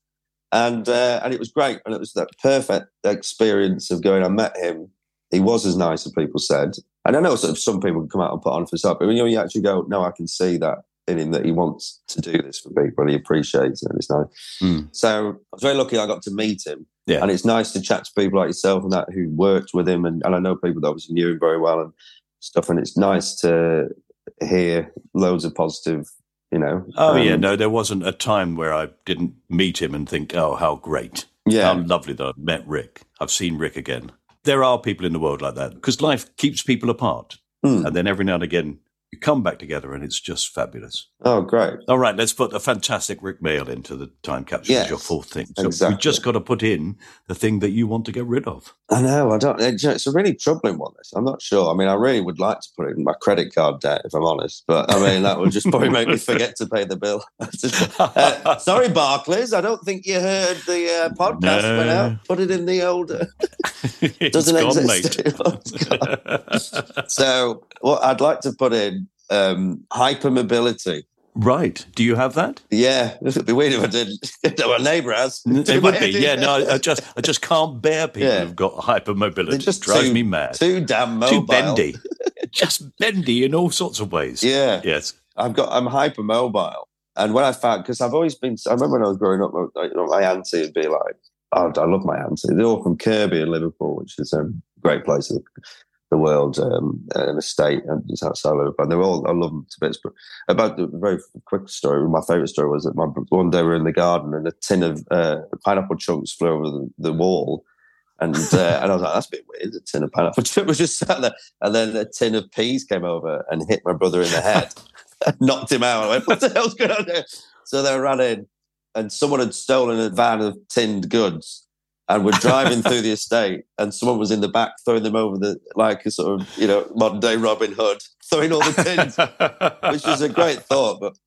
and uh, and it was great. And it was that perfect experience of going. I met him. He was as nice as people said. And I know sort of some people come out and put on for stuff, but when you actually go, no, I can see that in him that he wants to do this for people and he appreciates it. And it's nice.
Mm.
So I was very lucky I got to meet him.
Yeah.
And it's nice to chat to people like yourself and that who worked with him. And, and I know people that obviously knew him very well and stuff. And it's nice to hear loads of positive, you know.
Oh, yeah.
um,
No, there wasn't a time where I didn't meet him and think, oh, how great.
Yeah.
How lovely that I've met Rik. I've seen Rik again. There are people in the world like that because life keeps people apart.
Hmm.
And then every now and again, you come back together and it's just fabulous.
Oh, great.
All right, let's put a fantastic Rik Mayall into the time capsule
Yes,
your fourth thing. So
exactly.
we've just got to put in the thing that you want to get rid of.
I know. I don't. It's a really troubling one. This. I'm not sure. I mean, I really would like to put it in my credit card debt, if I'm honest. But I mean, that would just probably make me forget to pay the bill. (laughs) Uh, sorry, Barclays. I don't think you heard the uh, podcast
No.
went out. Put it in the old. Uh, (laughs)
It's
doesn't
gone,
exist.
mate. (laughs)
so, what I'd like to put in um, hypermobility.
right. Do you have that?
Yeah, it'd be weird if I didn't. no, (laughs) my neighbour has.
It would be. Yeah, no, I just I just can't bear people
Yeah.
who've got hypermobility.
They're just
drives
too,
me mad.
Too damn mobile.
Too bendy. (laughs) just bendy in all sorts of ways.
Yeah.
Yes.
I've got I'm hypermobile, and when I found because I've always been. I remember when I was growing up, my, you know, my auntie would be like, "Oh, I love my auntie." They're all from Kirkby in Liverpool, which is a great place the world, um, an estate, and it's outside Liverpool. And they're all I love them to bits. But about the very quick story, my favourite story was that my one day we were in the garden and a tin of uh, pineapple chunks flew over the, the wall. And uh, (laughs) and I was like, that's a bit weird. A tin of pineapple (laughs) chunks was just sat there, and then a tin of peas came over and hit my brother in the head, (laughs) knocked him out. I went, "What the hell's going on here?" So they ran in, and someone had stolen a van of tinned goods, and we're driving through the estate, and someone was in the back throwing them over the like a sort of you know modern day Robin Hood, throwing all the tins, which was a great thought. But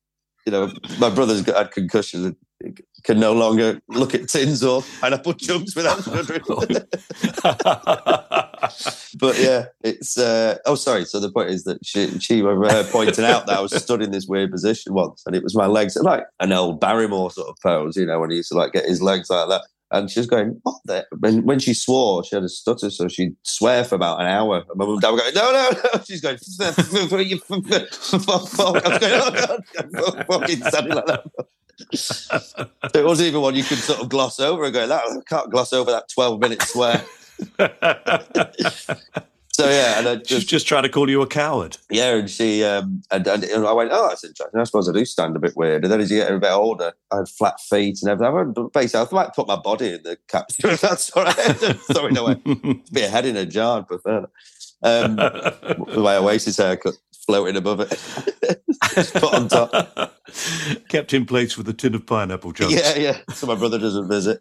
you know, my brother's got had concussions. and Can no longer look at tins or pineapple chunks without shuddering. (laughs) but yeah, it's. Uh, oh, sorry. So the point is that she she uh, pointing out that I was stood in this weird position once, and it was my legs like an old Barrymore sort of pose, you know, when he used to like get his legs like that. And she was going, "What the?" When she swore, she had a stutter, so she'd swear for about an hour. And my mum and dad were going, "No, no, no!" (laughs) She's going, "Fuck, fuck." I was going, "Oh God, fucking sounding like that." (laughs) it wasn't even one you could sort of gloss over and go, "That I can't gloss over that twelve-minute swear." (laughs) So yeah, and I
She's
just
just trying to call you a coward.
yeah, and she um and, and, and I went, oh, that's interesting. I suppose I do stand a bit weird. And then as you get a bit older, I had flat feet and everything. I basically, I might put my body in the capsule. (laughs) That's all right. (laughs) Sorry, no way. It's a head in a jar, but. Um, with my Oasis haircut floating above it, (laughs) Just put on top.
Kept in place with a tin of pineapple chunks.
Yeah, yeah. So my brother doesn't visit.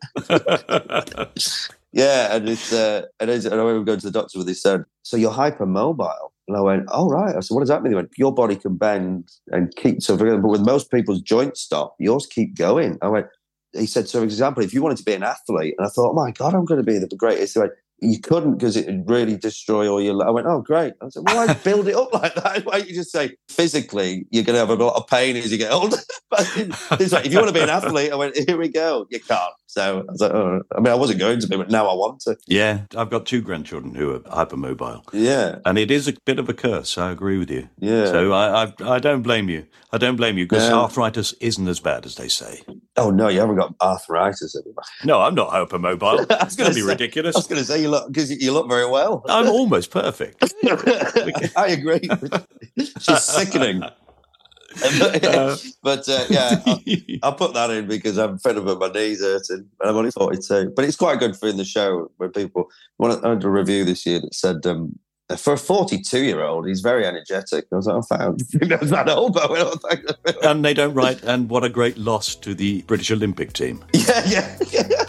Yeah, and it's uh, and, it's, and I remember going to the doctor with this. Said, "So you're hypermobile," and I went, "Oh right." I said, "What does that mean?" He went, "Your body can bend and keep." So, example, with most people's joints stop, yours keep going. I went. He said, "So, for example, if you wanted to be an athlete," and I thought, "Oh my god, I'm going to be the greatest." He went, you couldn't because it would really destroy all your. I went, "Oh great!" I said, "Well, why build it up like that? (laughs) Why don't you just say physically you're going to have a lot of pain as you get older?" (laughs) But like, if you want to be an athlete, I went, "Here we go." You can't. So I was like, oh. I mean, I wasn't going to be, but now I want to.
Yeah, I've got two grandchildren who are hypermobile.
Yeah,
And it is a bit of a curse. I agree with you.
Yeah.
So I, I, I don't blame you. I don't blame you because
No.
arthritis isn't as bad as they say.
Oh no, you haven't got arthritis.
No, I'm not hypermobile. That's going to be
say-
ridiculous.
I was going to say you look because you look very well.
I'm almost perfect. (laughs)
I agree. (laughs) She's sickening. (laughs) but (laughs) but, uh, yeah, I'll, I'll put that in because I'm fed up with my knees hurting, and I'm only 42. But it's quite good for in the show when people. One, I had a review this year that said um, for a 42 year old, he's very energetic. I was like, (laughs) I found that was that old, but I don't
and they don't write, and what a great loss to the British Olympic team. (laughs)
yeah, yeah, yeah.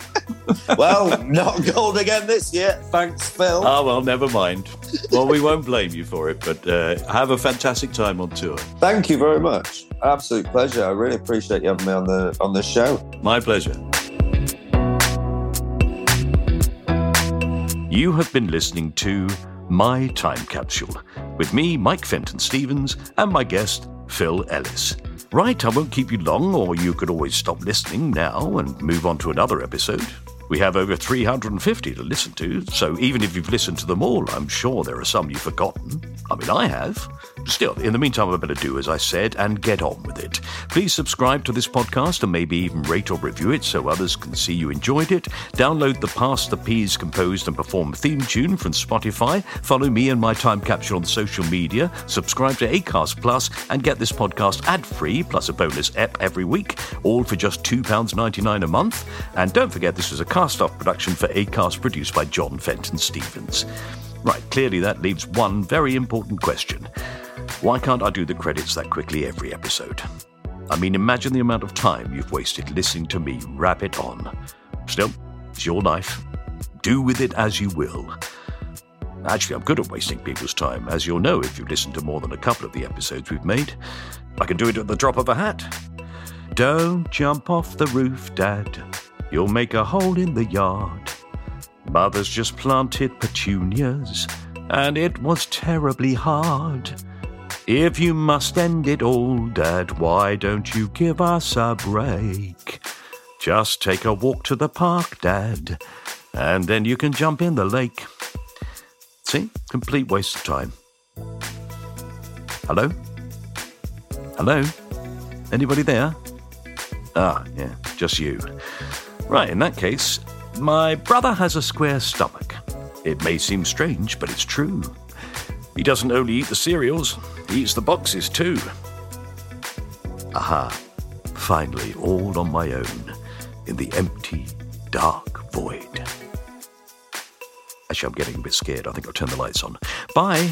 Well, not gold again this year. Thanks, Phil.
Ah, well, never mind. Well, we won't blame you for it, but uh, have a fantastic time on tour.
Thank you very much. absolute pleasure. I really appreciate you having me on the on the show.
My pleasure. You have been listening to My Time Capsule with me, Mike Fenton Stevens, and my guest, Phil Ellis. Right, I won't keep you long, or you could always stop listening now and move on to another episode. We have over 350 to listen to, so even if you've listened to them all, I'm sure there are some you've forgotten. I mean, I have. Still, in the meantime, I better do as I said and get on with it. Please subscribe to this podcast and maybe even rate or review it so others can see you enjoyed it. Download the Pass The Peas composed and performed theme tune from Spotify. Follow me and my time capsule on social media. Subscribe to Acast Plus and get this podcast ad free plus a bonus ep every week, all for just £2.99 a month. And don't forget, this was a cast off production for Acast produced by John Fenton Stevens. Right, clearly that leaves one very important question. Why can't I do the credits that quickly every episode? I mean, imagine the amount of time you've wasted listening to me rap it on. Still, it's your life. Do with it as you will. Actually, I'm good at wasting people's time, as you'll know if you've listened to more than a couple of the episodes we've made. I can do it at the drop of a hat. Don't jump off the roof, Dad. You'll make a hole in the yard. Mother's just planted petunias, and it was terribly hard. If you must end it all, Dad, why don't you give us a break? Just take a walk to the park, Dad, and then you can jump in the lake. See? Complete waste of time. Hello? Hello? Anybody there? Ah, yeah, just you. Right, in that case, my brother has a square stomach. It may seem strange, but it's true. He doesn't only eat the cereals, he eats the boxes too. Aha, finally, all on my own, in the empty, dark void. Actually, I'm getting a bit scared. I think I'll turn the lights on. Bye.